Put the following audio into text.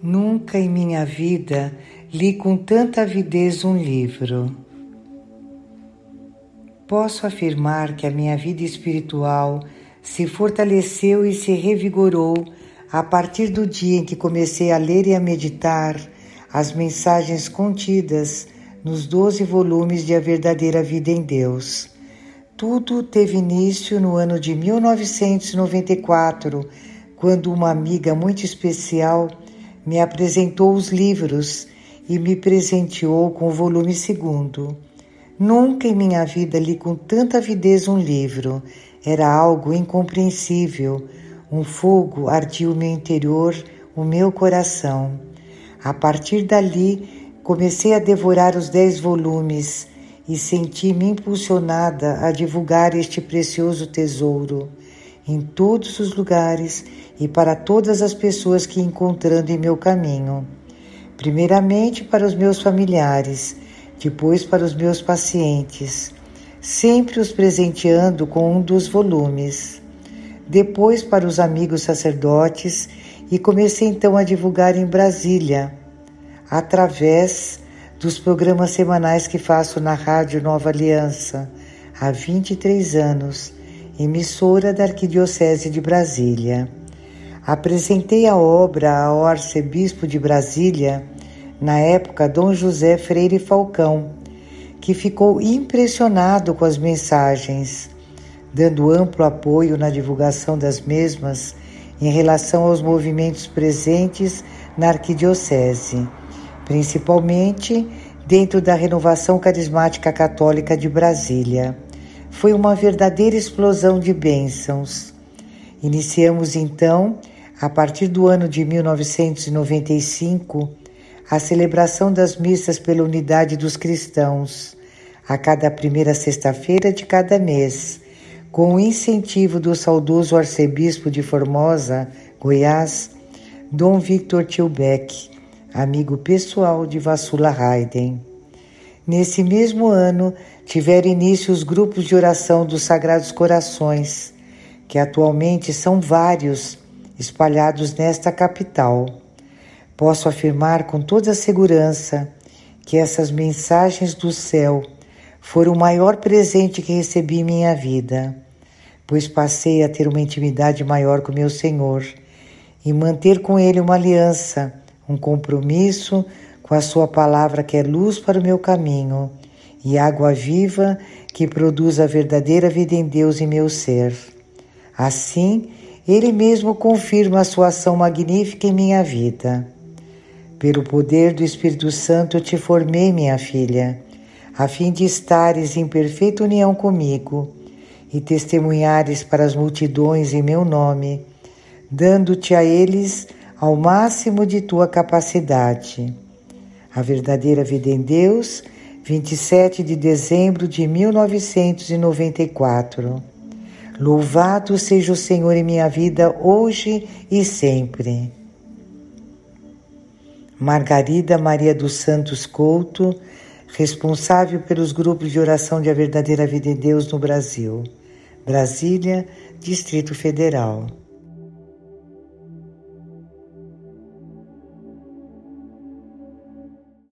Nunca em minha vida li com tanta avidez um livro. Posso afirmar que a minha vida espiritual se fortaleceu e se revigorou a partir do dia em que comecei a ler e a meditar as mensagens contidas nos doze volumes de A Verdadeira Vida em Deus. Tudo teve início no ano de 1994, quando uma amiga muito especial me apresentou os livros e me presenteou com o volume segundo. Nunca em minha vida li com tanta avidez um livro. Era algo incompreensível. Um fogo ardia o meu interior, o meu coração. A partir dali, comecei a devorar os dez volumes e senti-me impulsionada a divulgar este precioso tesouro em todos os lugares e para todas as pessoas que encontrando em meu caminho. Primeiramente para os meus familiares, depois para os meus pacientes, sempre os presenteando com um dos volumes. Depois para os amigos sacerdotes e comecei então a divulgar em Brasília, através dos programas semanais que faço na Rádio Nova Aliança há 23 anos emissora da Arquidiocese de Brasília. Apresentei a obra ao arcebispo de Brasília, na época Dom José Freire Falcão, que ficou impressionado com as mensagens, dando amplo apoio na divulgação das mesmas em relação aos movimentos presentes na arquidiocese, principalmente dentro da renovação carismática católica de Brasília. Foi uma verdadeira explosão de bênçãos. Iniciamos então, a partir do ano de 1995, a celebração das missas pela unidade dos cristãos, a cada primeira sexta-feira de cada mês, com o incentivo do saudoso arcebispo de Formosa, Goiás, Dom Victor Tilbeck, amigo pessoal de Vassula Haydn. Nesse mesmo ano, tiveram início os grupos de oração dos Sagrados Corações, que atualmente são vários, espalhados nesta capital. Posso afirmar com toda segurança que essas mensagens do céu foram o maior presente que recebi em minha vida, pois passei a ter uma intimidade maior com meu Senhor e manter com Ele uma aliança, um compromisso com a Sua palavra que é luz para o meu caminho e água viva que produz a verdadeira vida em Deus em meu ser. Assim, Ele mesmo confirma a Sua ação magnífica em minha vida. Pelo poder do Espírito Santo eu te formei, minha filha, a fim de estares em perfeita união comigo e testemunhares para as multidões em meu nome, dando-te a eles ao máximo de tua capacidade. A Verdadeira Vida em Deus, 27 de dezembro de 1994. Louvado seja o Senhor em minha vida hoje e sempre. Margarida Maria dos Santos Couto, responsável pelos grupos de oração de A Verdadeira Vida em Deus no Brasil. Brasília, Distrito Federal.